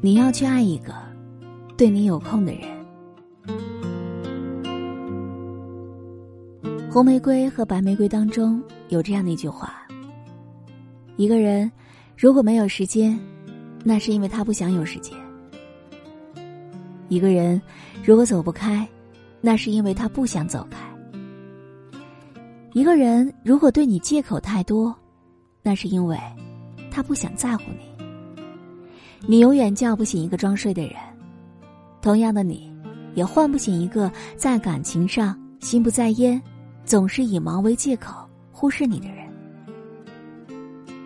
你要去爱一个对你有空的人。红玫瑰和白玫瑰当中有这样的一句话：一个人如果没有时间，那是因为他不想有时间；一个人如果走不开，那是因为他不想走开；一个人如果对你借口太多，那是因为他不想在乎你。你永远叫不醒一个装睡的人，同样的，你也唤不醒一个在感情上心不在焉。总是以忙为借口忽视你的人。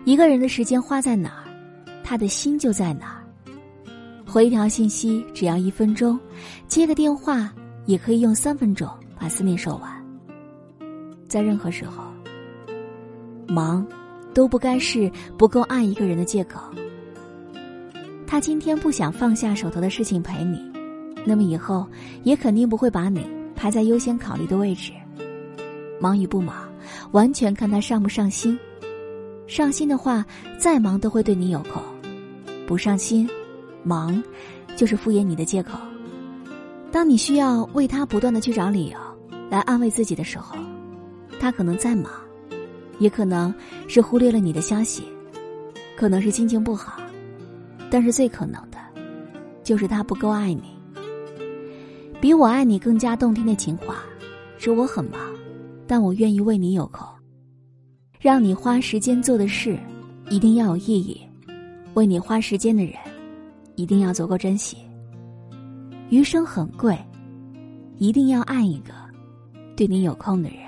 一个人的时间花在哪儿，他的心就在哪儿。回一条信息只要一分钟，接个电话也可以用三分钟把思念说完。在任何时候，忙都不该是不够爱一个人的借口。他今天不想放下手头的事情陪你，那么以后也肯定不会把你排在优先考虑的位置。忙与不忙，完全看他上不上心。上心的话，再忙都会对你有空；不上心，忙就是敷衍你的借口。当你需要为他不断的去找理由来安慰自己的时候，他可能在忙，也可能是忽略了你的消息，可能是心情不好，但是最可能的，就是他不够爱你。比我爱你更加动听的情话，是我很忙。但我愿意为你有空，让你花时间做的事，一定要有意义；为你花时间的人，一定要足够珍惜。余生很贵，一定要爱一个对你有空的人。